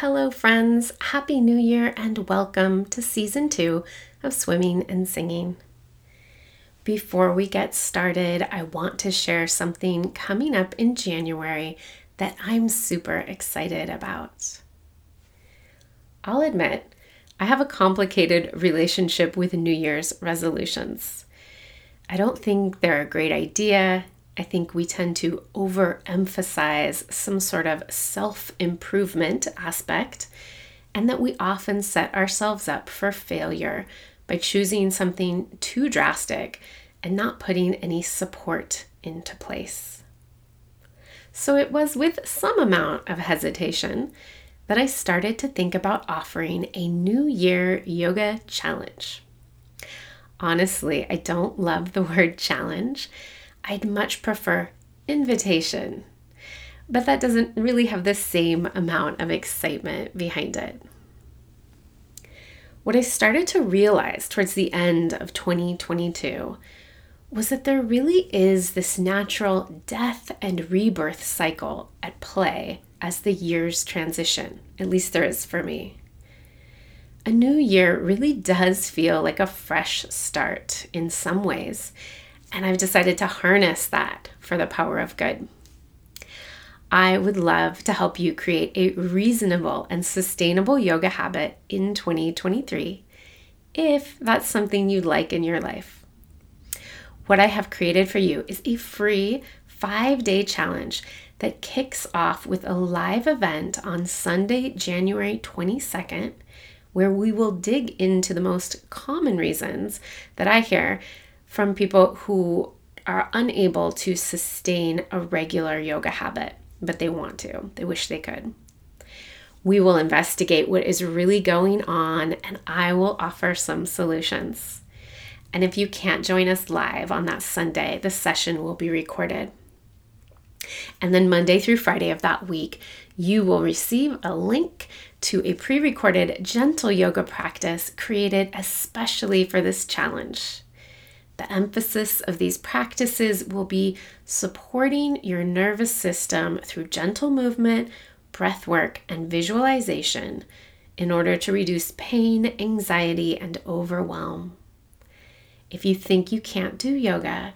Hello, friends. Happy New Year and welcome to season two of Swimming and Singing. Before we get started, I want to share something coming up in January that I'm super excited about. I'll admit, I have a complicated relationship with New Year's resolutions. I don't think they're a great idea I think we tend to overemphasize some sort of self improvement aspect, and that we often set ourselves up for failure by choosing something too drastic and not putting any support into place. So it was with some amount of hesitation that I started to think about offering a New Year yoga challenge. Honestly, I don't love the word challenge I'd much prefer invitation. But that doesn't really have the same amount of excitement behind it. What I started to realize towards the end of 2022 was that there really is this natural death and rebirth cycle at play as the years transition. At least there is for me. A new year really does feel like a fresh start in some ways, and I've decided to harness that for the power of good. I would love to help you create a reasonable and sustainable yoga habit in 2023 if that's something you'd like in your life. What I have created for you is a free five day challenge that kicks off with a live event on Sunday, January 22nd, where we will dig into the most common reasons that I hear from people who are unable to sustain a regular yoga habit, but they want to. They wish they could. We will investigate what is really going on and I will offer some solutions. And if you can't join us live on that Sunday, the session will be recorded. And then Monday through Friday of that week, you will receive a link to a pre recorded gentle yoga practice created especially for this challenge. The emphasis of these practices will be supporting your nervous system through gentle movement, breath work, and visualization in order to reduce pain, anxiety, and overwhelm. If you think you can't do yoga,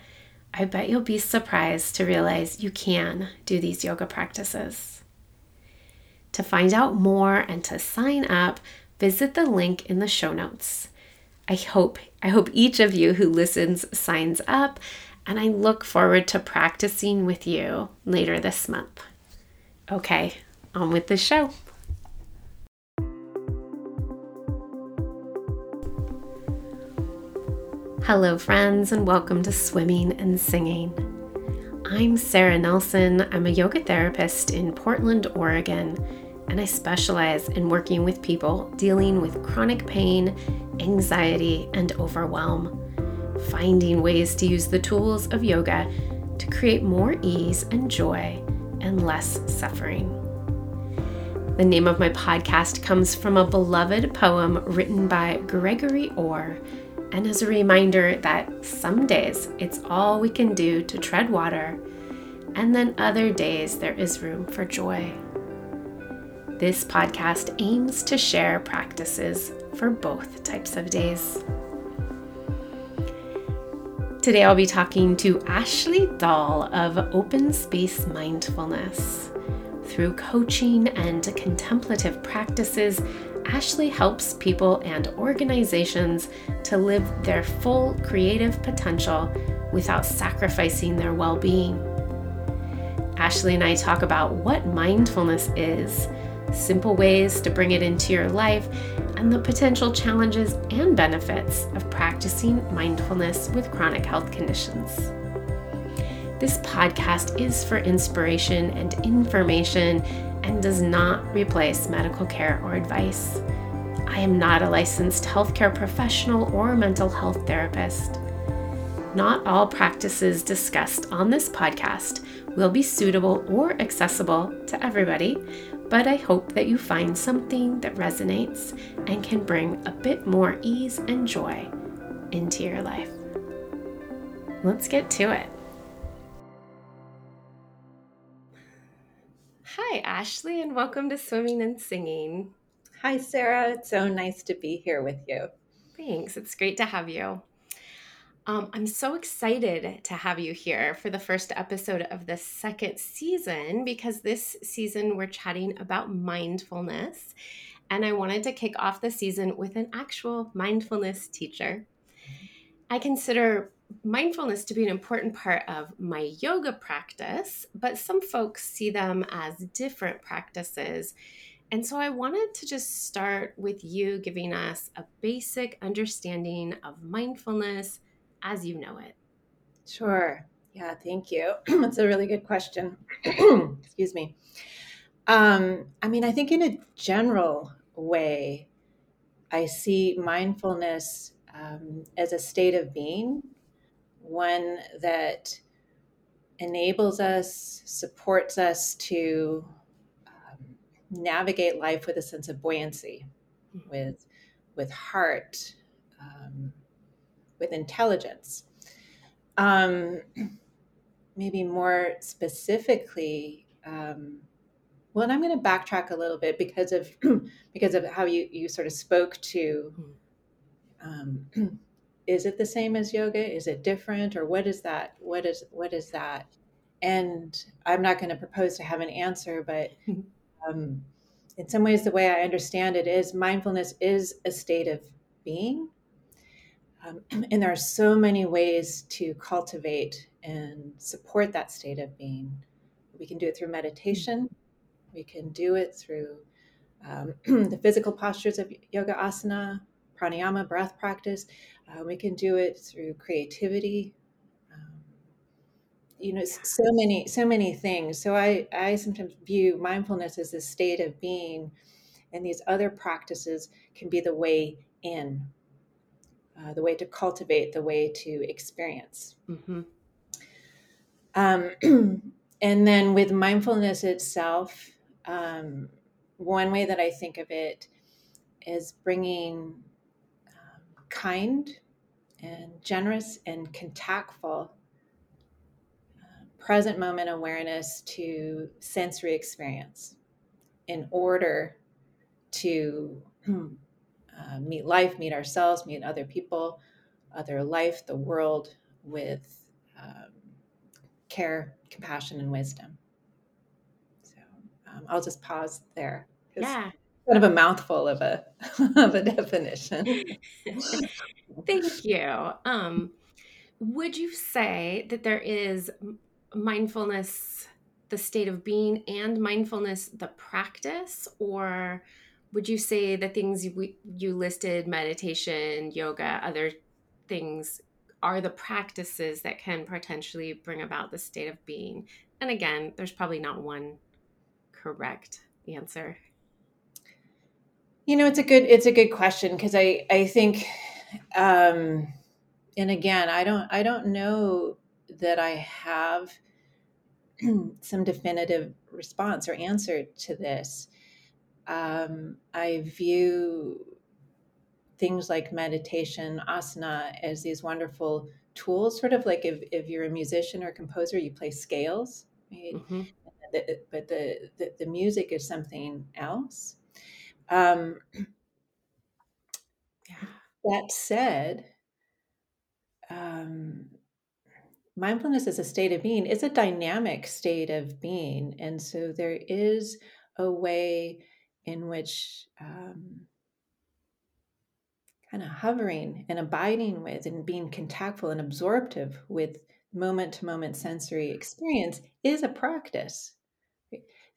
I bet you'll be surprised to realize you can do these yoga practices. To find out more and to sign up, visit the link in the show notes. I hope I hope each of you who listens signs up and I look forward to practicing with you later this month. Okay, on with the show. Hello, friends, and welcome to Swimming and Singing. I'm Sarah Nelsen. I'm a yoga therapist in Portland, Oregon, and I specialize in working with people dealing with chronic pain anxiety, and overwhelm. Finding ways to use the tools of yoga to create more ease and joy and less suffering. The name of my podcast comes from a beloved poem written by Gregory Orr and as a reminder that some days it's all we can do to tread water, and then other days there is room for joy. This podcast aims to share practices for both types of days. Today I'll be talking to Ashley Dahl of Open Space Mindfulness. Through coaching and contemplative practices, Ashley helps people and organizations to live their full creative potential without sacrificing their well being. Ashley and I talk about what mindfulness is simple ways to bring it into your life, and the potential challenges and benefits of practicing mindfulness with chronic health conditions. This podcast is for inspiration and information and does not replace medical care or advice. I am not a licensed healthcare professional or mental health therapist. Not all practices discussed on this podcast will be suitable or accessible to everybody, but I hope that you find something that resonates and can bring a bit more ease and joy into your life. Let's get to it. Hi, Ashley, and welcome to Swimming and Singing. Hi, Sarah. It's so nice to be here with you. Thanks. It's great to have you. Um, I'm so excited to have you here for the first episode of the second season because this season we're chatting about mindfulness. And I wanted to kick off the season with an actual mindfulness teacher. I consider mindfulness to be an important part of my yoga practice, but some folks see them as different practices. And so I wanted to just start with you giving us a basic understanding of mindfulness as you know it. Sure. Yeah, thank you. That's a really good question. Excuse me. Um, I mean, I think in a general way, I see mindfulness um, as a state of being, one that enables us, supports us to um, navigate life with a sense of buoyancy, mm-hmm. with with heart, um, with intelligence. Um, maybe more specifically, um, well, and I'm going to backtrack a little bit because of because of how you you sort of spoke to. Um, is it the same as yoga? Is it different, or what is that? What is what is that? And I'm not going to propose to have an answer, but um, in some ways, the way I understand it is mindfulness is a state of being, um, and there are so many ways to cultivate and support that state of being. We can do it through meditation. We can do it through um, the physical postures of yoga asana, pranayama, breath practice. Uh, we can do it through creativity. Um, you know, so many, so many things. So I, I sometimes view mindfulness as a state of being, and these other practices can be the way in, uh, the way to cultivate, the way to experience. Mm-hmm. Um, and then with mindfulness itself, um, one way that I think of it is bringing um, kind and generous and contactful uh, present moment awareness to sensory experience in order to uh, meet life, meet ourselves, meet other people, other life, the world with um, care, compassion, and wisdom. So um, I'll just pause there. Yeah. Kind of a mouthful of a of a definition. Thank you. Um, would you say that there is mindfulness, the state of being, and mindfulness, the practice, or would you say the things you, you listed, meditation, yoga, other things, are the practices that can potentially bring about the state of being? And again, there's probably not one correct answer? You know, it's a good it's a good question because I I think um and again, I don't I don't know that I have some definitive response or answer to this. Um, I view things like meditation, asana, as these wonderful tools, sort of like if, if you're a musician or a composer, you play scales, right? Mm-hmm the, but the, the, the music is something else. Um, that said, um, mindfulness as a state of being is a dynamic state of being, and so there is a way in which um, kind of hovering and abiding with and being contactful and absorptive with moment to moment sensory experience is a practice.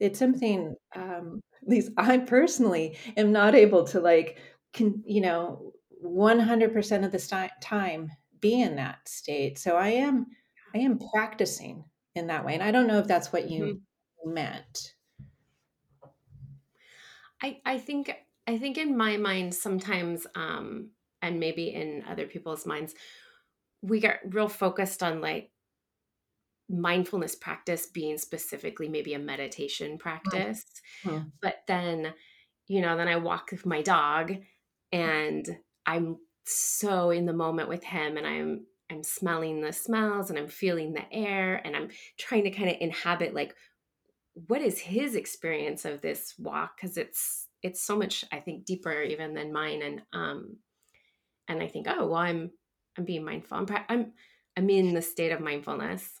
It's something um, at least i personally am not able to like can you know 100% of the time be in that state. So i am i am practicing in that way and i don't know if that's what you mm-hmm. meant i i think i think in my mind sometimes um and maybe in other people's minds we get real focused on like mindfulness practice being specifically maybe a meditation practice. Mm-hmm. But then, you know, then I walk with my dog and I'm so in the moment with him and I'm I'm smelling the smells and I'm feeling the air and I'm trying to kind of inhabit like what is his experience of this walk? Because it's it's so much i think deeper even than mine and um and i think oh well i'm i'm being mindful. I'm i'm i'm in the state of mindfulness.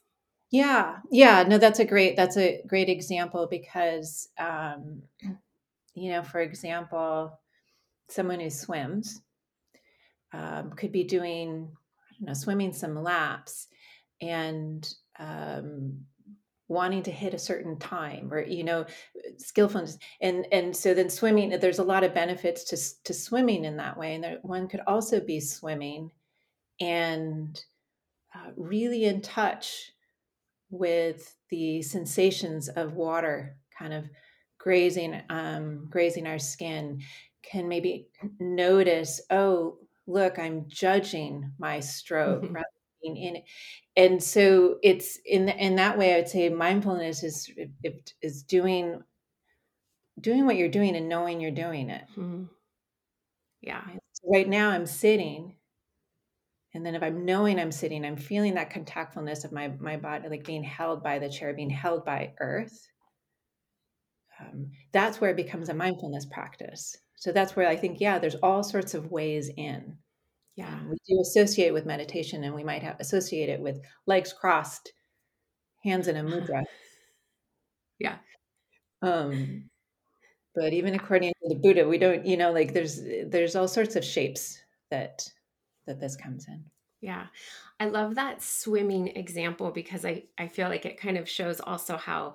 Yeah yeah no that's a great that's a great example because um you know for example someone who swims um, could be doing i don't know swimming some laps and um, wanting to hit a certain time or you know skillfulness and and so then swimming there's a lot of benefits to to swimming in that way and there, one could also be swimming and uh, really in touch with the sensations of water kind of grazing um, grazing our skin can maybe notice oh look i'm judging my stroke rather being in it. And so it's in in that way i would say mindfulness is is doing doing what you're doing and knowing you're doing it. Mm-hmm. yeah. So right now i'm sitting and then if i'm knowing i'm sitting i'm feeling that contactfulness of my my body like being held by the chair being held by earth um, that's where it becomes a mindfulness practice. So that's where i think yeah there's all sorts of ways in yeah. We do associate with meditation and we might have associate it with legs crossed, hands in a mudra. yeah. Um, but even according to the Buddha, we don't, you know, like there's there's all sorts of shapes that that this comes in. Yeah. I love that swimming example because I, I feel like it kind of shows also how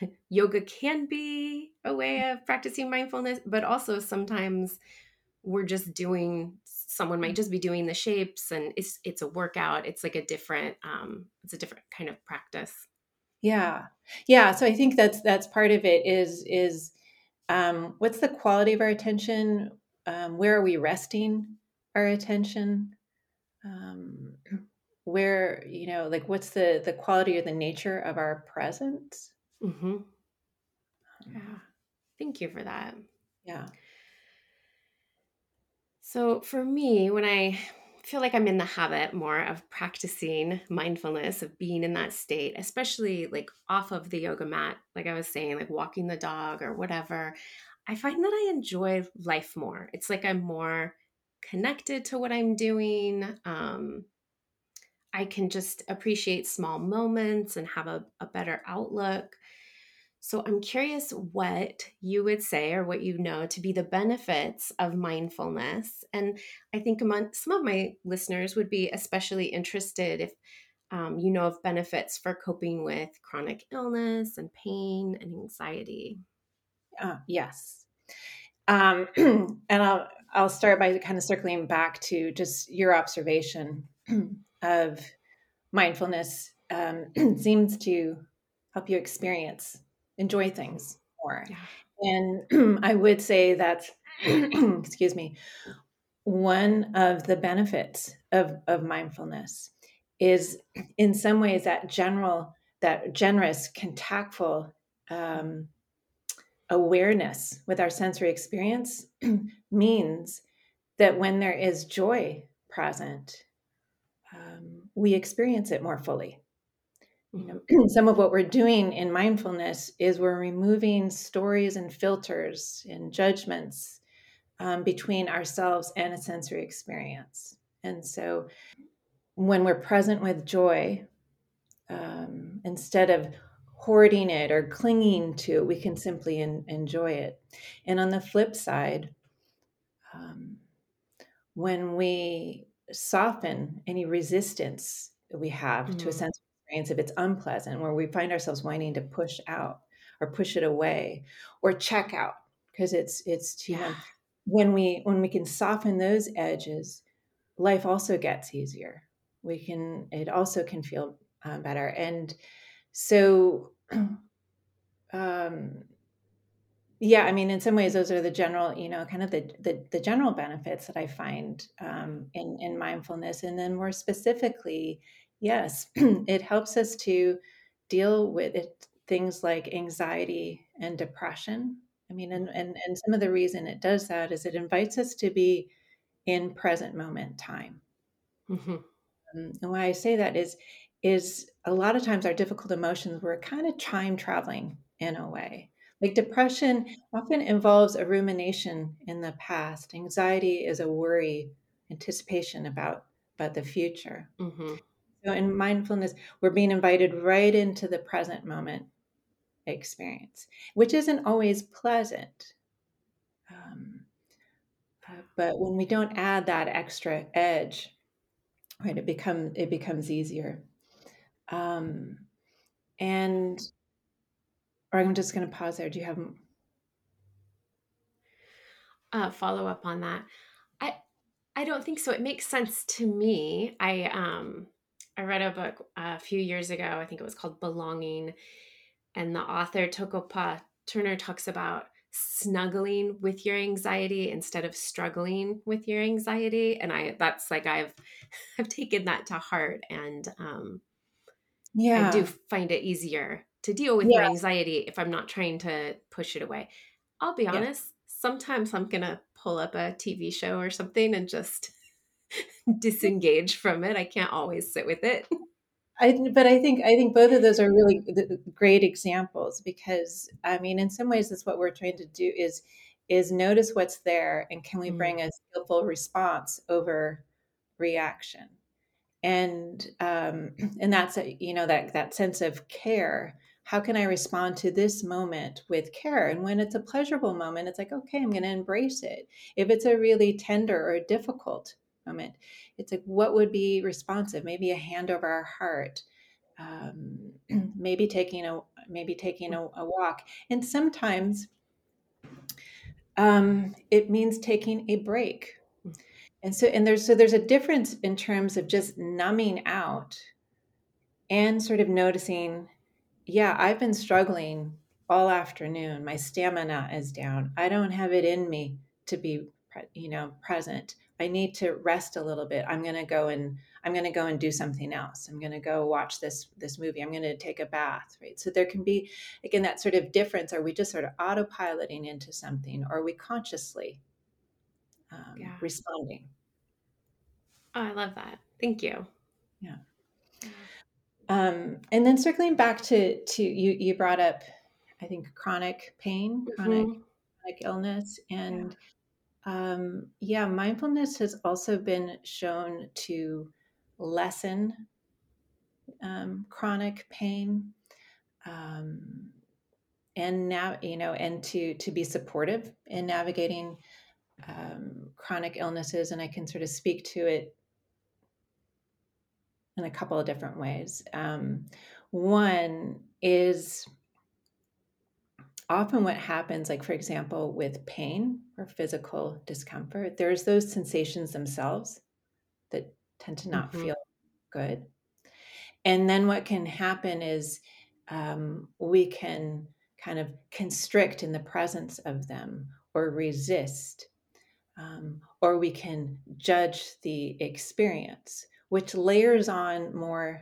yoga can be a way of practicing mindfulness, but also sometimes we're just doing someone might just be doing the shapes and it's it's a workout it's like a different um it's a different kind of practice. Yeah. Yeah so i think that's that's part of it is is um what's the quality of our attention? Um where are we resting our attention? Um where you know like what's the the quality or the nature of our presence? Mm-hmm. yeah. Thank you for that. Yeah so for me, when I feel like I'm in the habit more of practicing mindfulness, of being in that state, especially like off of the yoga mat, like I was saying, like walking the dog or whatever, I find that I enjoy life more. It's like I'm more connected to what I'm doing. Um, I can just appreciate small moments and have a, a better outlook. So I'm curious what you would say or what you know to be the benefits of mindfulness. And I think among some of my listeners would be especially interested if um, you know of benefits for coping with chronic illness and pain and anxiety. Uh, yes. Um, and I'll I'll start by kind of circling back to just your observation of mindfulness um, seems to help you experience enjoy things more. Yeah. And I would say that, excuse me, one of the benefits of, of mindfulness is in some ways that general, that generous, contactful um, awareness with our sensory experience means that when there is joy present, um, we experience it more fully you know some of what we're doing in mindfulness is we're removing stories and filters and judgments um, between ourselves and a sensory experience and so when we're present with joy um, instead of hoarding it or clinging to it we can simply enjoy it and on the flip side um, when we soften any resistance that we have mm-hmm. to a mm-hmm. sense experience if it's unpleasant, where we find ourselves wanting to push out or push it away or check out because it's it's you yeah. know when we when we can soften those edges, life also gets easier. We can it also can feel uh, better, and so um yeah i mean in some ways those are the general you know kind of the the, the general benefits that i find um, in in mindfulness and then more specifically Yes, it helps us to deal with it, things like anxiety and depression. I mean, and, and, and some of the reason it does that is it invites us to be in present moment time. Mm-hmm. Um, and why I say that is, is a lot of times our difficult emotions, we're kind of time traveling in a way. Like depression often involves a rumination in the past. Anxiety is a worry, anticipation about about the future. Mm-hmm. So in mindfulness, we're being invited right into the present moment experience, which isn't always pleasant. Um, but when we don't add that extra edge, right, it become it becomes easier. Um, and or I'm just going to pause there. Do you have uh, follow up on that? I I don't think so. It makes sense to me. I um I read a book a few years ago. I think it was called Belonging, and the author Toko-pa Turner talks about snuggling with your anxiety instead of struggling with your anxiety and i that's like i've i've taken that to heart and um yeah i do find it easier to deal with yeah. my anxiety if i'm not trying to push it away i'll be honest yeah. sometimes i'm gonna pull up a tv show or something and just disengage from it i can't always sit with it I, but I think I think both of those are really great examples because I mean, in some ways, that's what we're trying to do is is notice what's there and can we mm. bring a skillful response over reaction, and um, and that's a, you know that that sense of care. How can I respond to this moment with care? And when it's a pleasurable moment, it's like okay, I'm going to embrace it. If it's a really tender or difficult moment, it's like what would be responsive? Maybe a hand over our heart um, maybe taking a maybe taking a, a walk. And sometimes um, it means taking a break. And so and there's so there's a difference in terms of just numbing out and sort of noticing yeah i've been struggling all afternoon. My stamina is down. I don't have it in me to be you know present I need to rest a little bit. I'm going to go and I'm going to go and do something else. I'm going to go watch this this movie. I'm going to take a bath, right? So there can be again that sort of difference. Are we just sort of autopiloting into something, or are we consciously um, yeah. responding? Oh, I love that. Thank you. Yeah. Um, and then circling back to to you, you brought up, I think, chronic pain, chronic mm-hmm. chronic illness, and um, yeah, mindfulness has also been shown to lessen um, chronic pain, um, and now you know, and to to be supportive in navigating um, chronic illnesses. And I can sort of speak to it in a couple of different ways. Um, one is often what happens, like for example, with pain or physical discomfort, there's those sensations themselves that tend to not mm-hmm. feel good. And then what can happen is um, we can kind of constrict in the presence of them or resist, um, or we can judge the experience, which layers on more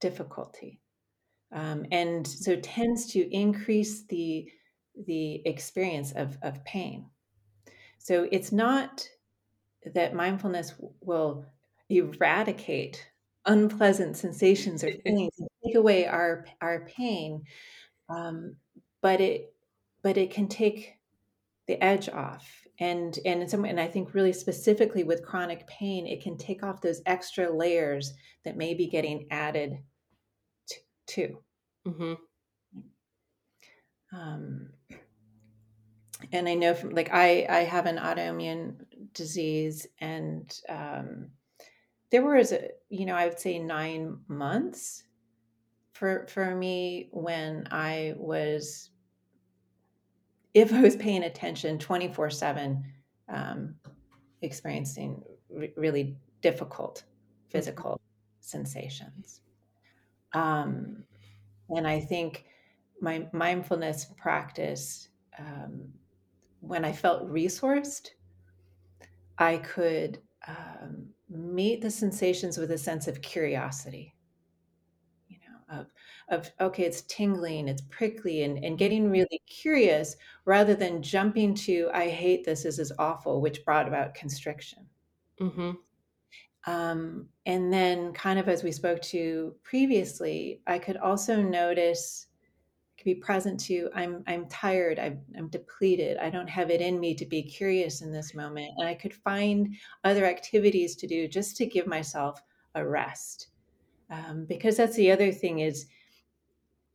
difficulty um, and so tends to increase the the experience of, of pain. So it's not that mindfulness will eradicate unpleasant sensations or feelings take away our our pain um, but it but it can take the edge off. And and in some and i think really specifically with chronic pain it can take off those extra layers that may be getting added too. Mm-hmm. Um, and I know from like I I have an autoimmune disease, and um, there was a you know I would say nine months for for me when I was if I was paying attention twenty four seven, um, experiencing re- really difficult mm-hmm. physical sensations. Um, and I think my mindfulness practice, um, when I felt resourced, I could um, meet the sensations with a sense of curiosity. You know, of of okay, it's tingling, it's prickly, and and getting really curious rather than jumping to I hate this, this is awful, which brought about constriction. Mm-hmm. Um, and then, kind of as we spoke to previously, I could also notice could be present to I'm I'm tired, I'm, I'm depleted, I don't have it in me to be curious in this moment, and I could find other activities to do just to give myself a rest. Um, because that's the other thing is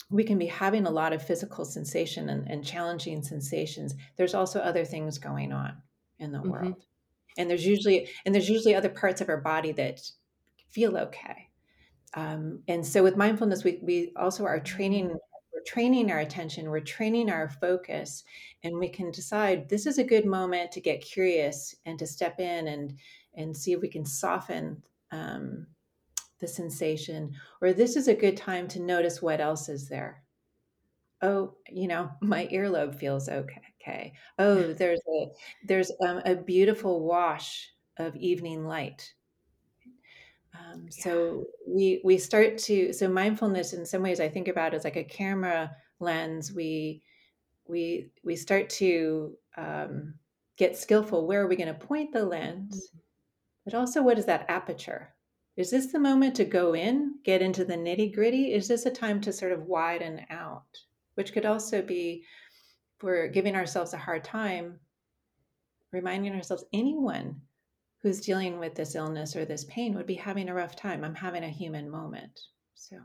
we can be having a lot of physical sensation and, and challenging sensations. There's also other things going on in the mm-hmm. world, and there's usually and there's usually other parts of our body that feel okay. Um, and so with mindfulness, we we also are training we're training our attention, we're training our focus, and we can decide this is a good moment to get curious and to step in and and see if we can soften um, the sensation, or this is a good time to notice what else is there. Oh, you know, my earlobe feels okay. Okay. Oh, there's a there's um, a beautiful wash of evening light. Um, yeah. So we we start to so mindfulness in some ways I think about as like a camera lens. We we we start to um, get skillful. Where are we going to point the lens? Mm-hmm. But also, what is that aperture? Is this the moment to go in, get into the nitty gritty? Is this a time to sort of widen out? Which could also be, we're giving ourselves a hard time, reminding ourselves anyone who's dealing with this illness or this pain would be having a rough time. I'm having a human moment. So,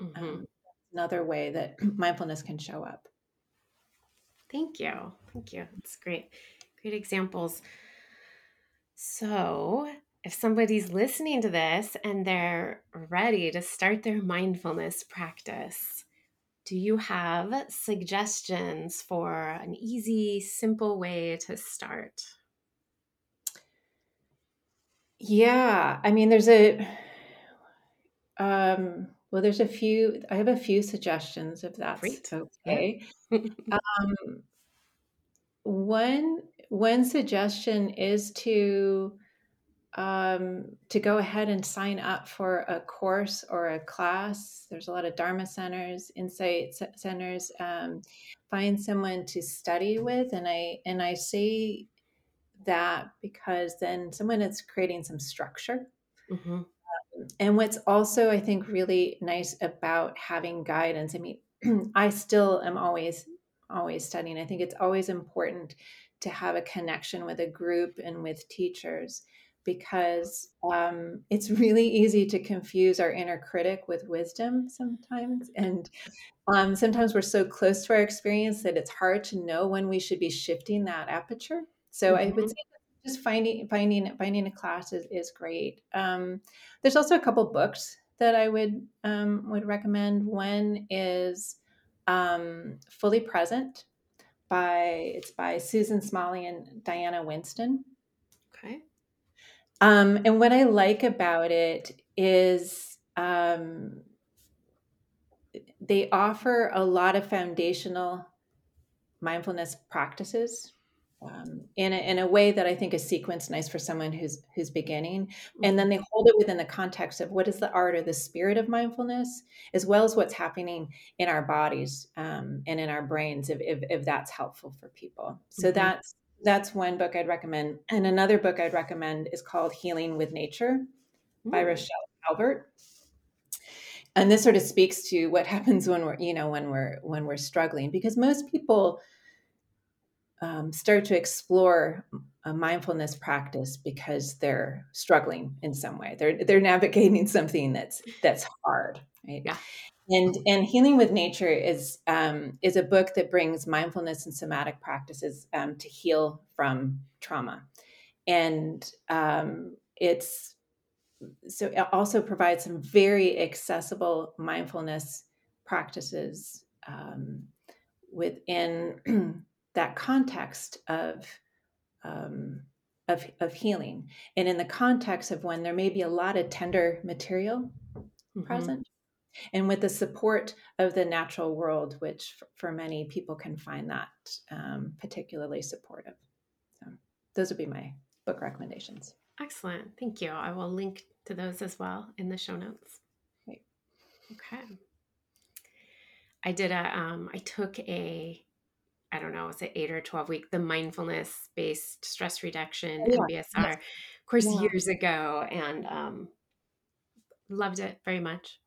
mm-hmm. um, another way that mindfulness can show up. Thank you. Thank you. That's great. Great examples. So, if somebody's listening to this and they're ready to start their mindfulness practice, do you have suggestions for an easy, simple way to start? Yeah, I mean, there's a, um, well, there's a few, I have a few suggestions if that's Great. okay. um, one, one suggestion is to, um, to go ahead and sign up for a course or a class. There's a lot of Dharma centers, insight centers. Um, find someone to study with, and I and I say that because then someone is creating some structure. Mm-hmm. Um, and what's also I think really nice about having guidance. I mean, I still am always always studying. I think it's always important to have a connection with a group and with teachers because um, it's really easy to confuse our inner critic with wisdom sometimes. And um, sometimes we're so close to our experience that it's hard to know when we should be shifting that aperture. So mm-hmm. I would mm-hmm. say just finding finding finding a class is, is great. Um, there's also a couple books that I would um, would recommend. One is um, Fully Present by it's by Susan Smalley and Diana Winston. Okay. Um, and what I like about it is um, they offer a lot of foundational mindfulness practices um, in, a, in a way that I think is sequenced nice for someone who's who's beginning. And then mm-hmm. they hold it within the context of what is the art or the spirit of mindfulness, as well as what's happening in our bodies um, and in our brains, if, if, if that's helpful for people. So mm-hmm. that's that's one book I'd recommend. And another book I'd recommend is called Healing with Nature by Rochelle Calvert. And this sort of speaks to what happens when we're, you know, when we're when we're struggling, because most people um, start to explore a mindfulness practice because they're struggling in some way. They're they're navigating something that's that's hard, right? Yeah and and healing with nature is um, is a book that brings mindfulness and somatic practices um, to heal from trauma and um, it's so it also provides some very accessible mindfulness practices um, within that context of, um, of of healing and in the context of when there may be a lot of tender material mm-hmm. present and with the support of the natural world, which for many people can find that um, particularly supportive. So those would be my book recommendations. Excellent. Thank you. I will link to those as well in the show notes. Great. Okay. I did a, um, I took a, I don't know, was it eight or 12 week, the mindfulness based stress reduction yeah. MBSR yes. course yeah. years ago and um, loved it very much.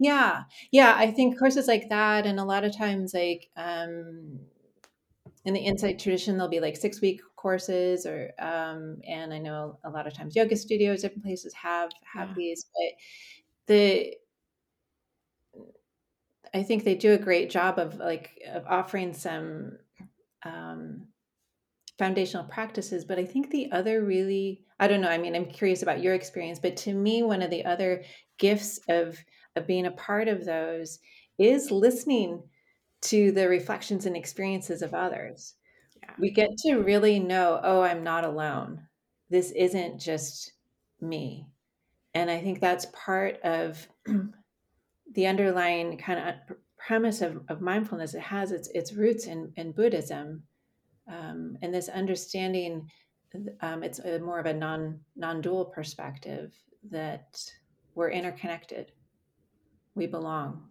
Yeah, yeah. I think courses like that, and a lot of times, like um, in the insight tradition, there'll be like six week courses, or um, and I know a lot of times yoga studios, different places have have Yeah. these, but the I think they do a great job of like of offering some um, foundational practices. But I think the other really, I don't know. I mean, I'm curious about your experience, but to me, one of the other gifts of of being a part of those is listening to the reflections and experiences of others. Yeah. We get to really know, oh, I'm not alone. This isn't just me. And I think that's part of the underlying kind of premise of, of mindfulness. It has its, its roots in, in Buddhism. Um, and this understanding, um, it's a more of a non non dual perspective that we're interconnected. We belong.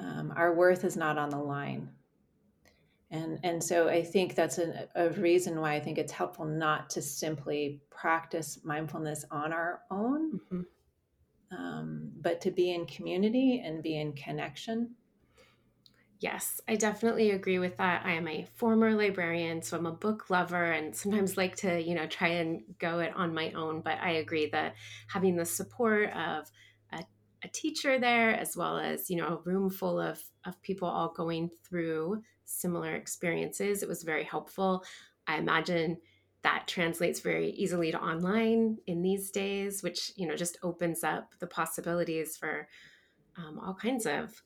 Um, our worth is not on the line. And, and so I think that's a, a reason why I think it's helpful not to simply practice mindfulness on our own, Mm-hmm. um, but to be in community and be in connection. Yes, I definitely agree with that. I am a former librarian, so I'm a book lover and sometimes like to, you know, try and go it on my own. But I agree that having the support of a, teacher there, as well as, you know, a room full of, of people all going through similar experiences, it was very helpful. I imagine that translates very easily to online in these days, which, you know, just opens up the possibilities for um, all kinds of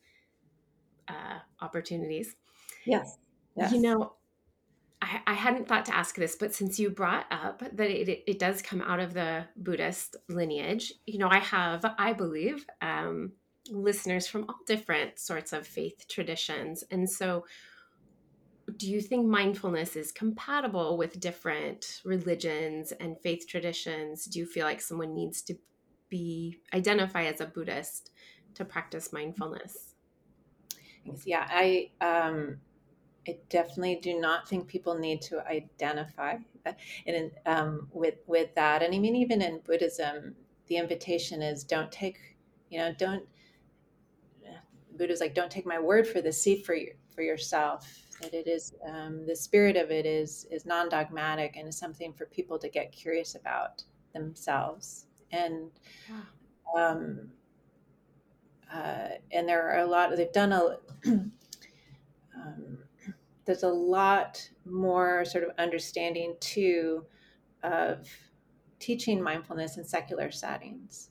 uh, opportunities. Yes. yes. You know, I, I, hadn't thought to ask this, but since you brought up that it, it, it, does come out of the Buddhist lineage, you know, I have, I believe, um, listeners from all different sorts of faith traditions. And so, do you think mindfulness is compatible with different religions and faith traditions? Do you feel like someone needs to be identify as a Buddhist to practice mindfulness? Yeah, I um, I definitely do not think people need to identify in, um, with with that. And I mean, even in Buddhism, the invitation is don't take, you know, don't. Buddha's like, don't take my word for this. See for your, for yourself. That it is um, the spirit of it is is non dogmatic and is something for people to get curious about themselves. And um, uh, and there are a lot. They've done a. there's a lot more sort of understanding too of teaching mindfulness in secular settings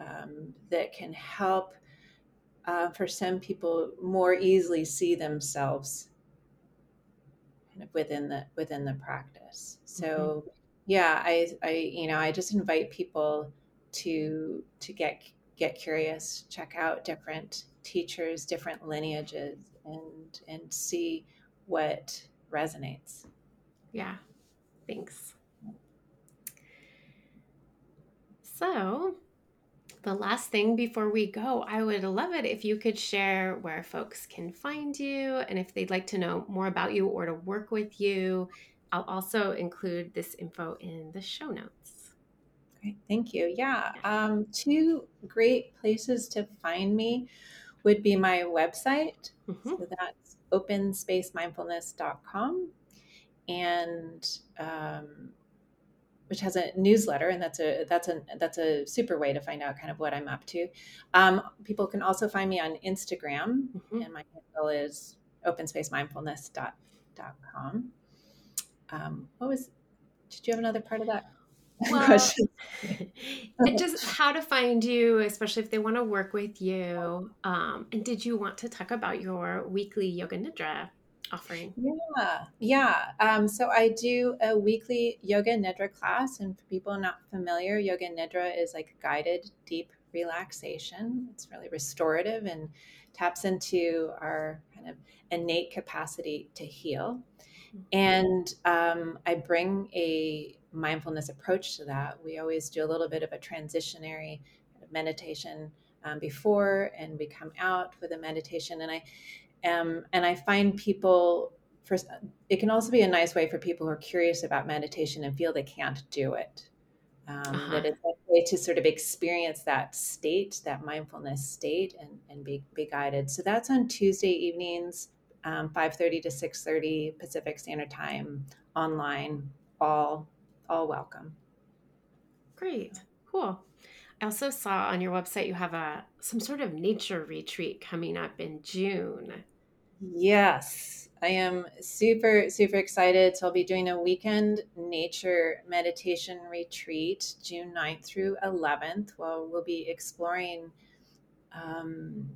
um, that can help uh, for some people more easily see themselves kind of within the within the practice. So mm-hmm. yeah, I I you know I just invite people to to get get curious, check out different teachers, different lineages, and and see what resonates. Yeah, thanks. So, the last thing before we go, I would love it if you could share where folks can find you and if they'd like to know more about you or to work with you. I'll also include this info in the show notes. Great, thank you. Yeah, um, two great places to find me would be my website. Mm-hmm. So that's openspacemindfulness.com and um, which has a newsletter and that's a that's a that's a super way to find out kind of what i'm up to. Um, people can also find me on instagram mm-hmm. and my handle is openspacemindfulness.com um, what was did you have another part of that well, just how to find you, especially if they want to work with you. Um, and did you want to talk about your weekly yoga nidra offering? Yeah, yeah. Um, so I do a weekly yoga nidra class, and for people not familiar, yoga nidra is like guided deep relaxation. It's really restorative and taps into our kind of innate capacity to heal. Mm-hmm. And um, I bring a mindfulness approach to that. We always do a little bit of a transitionary meditation um, before, and we come out with a meditation. And I um, and I find people first. It can also be a nice way for people who are curious about meditation and feel they can't do it. Um, uh-huh. That it's a way to sort of experience that state, that mindfulness state, and, and be, be guided. So that's on Tuesday evenings, um, 5.30 to 6.30 Pacific Standard Time, online, all, all welcome. Great, cool. I also saw on your website you have a some sort of nature retreat coming up in June. Yes, I am super, super excited. So I'll be doing a weekend nature meditation retreat June 9th through 11th. Well, we'll be exploring um,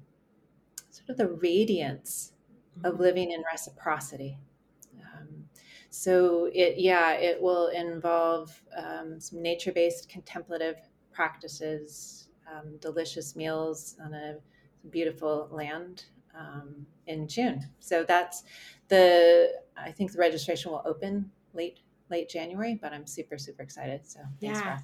sort of the radiance of mm-hmm. living in reciprocity. So it, yeah, it will involve um, some nature-based contemplative practices, um, delicious meals on a beautiful land um, in June. So that's the. I think the registration will open late late January, but I'm super super excited. So yeah,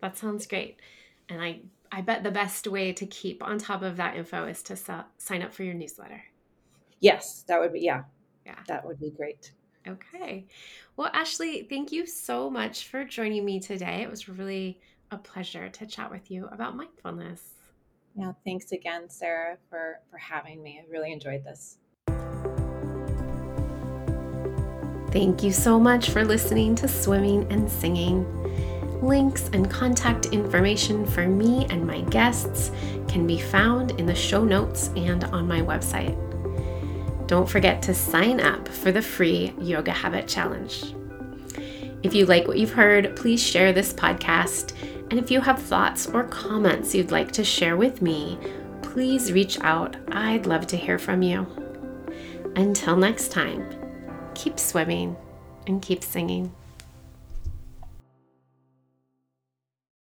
that sounds great. And I I bet the best way to keep on top of that info is to sign up for your newsletter. Yes, that would be yeah. Yeah. That would be great. Okay. Well, Ashley, thank you so much for joining me today. It was really a pleasure to chat with you about mindfulness. Yeah, thanks again, Sarah, for, for having me. I really enjoyed this. Thank you so much for listening to Swimming and Singing. Links and contact information for me and my guests can be found in the show notes and on my website. Don't forget to sign up for the free Yoga Habit Challenge. If you like what you've heard, please share this podcast and if you have thoughts or comments you'd like to share with me, please reach out. I'd love to hear from you. Until next time, keep swimming and keep singing.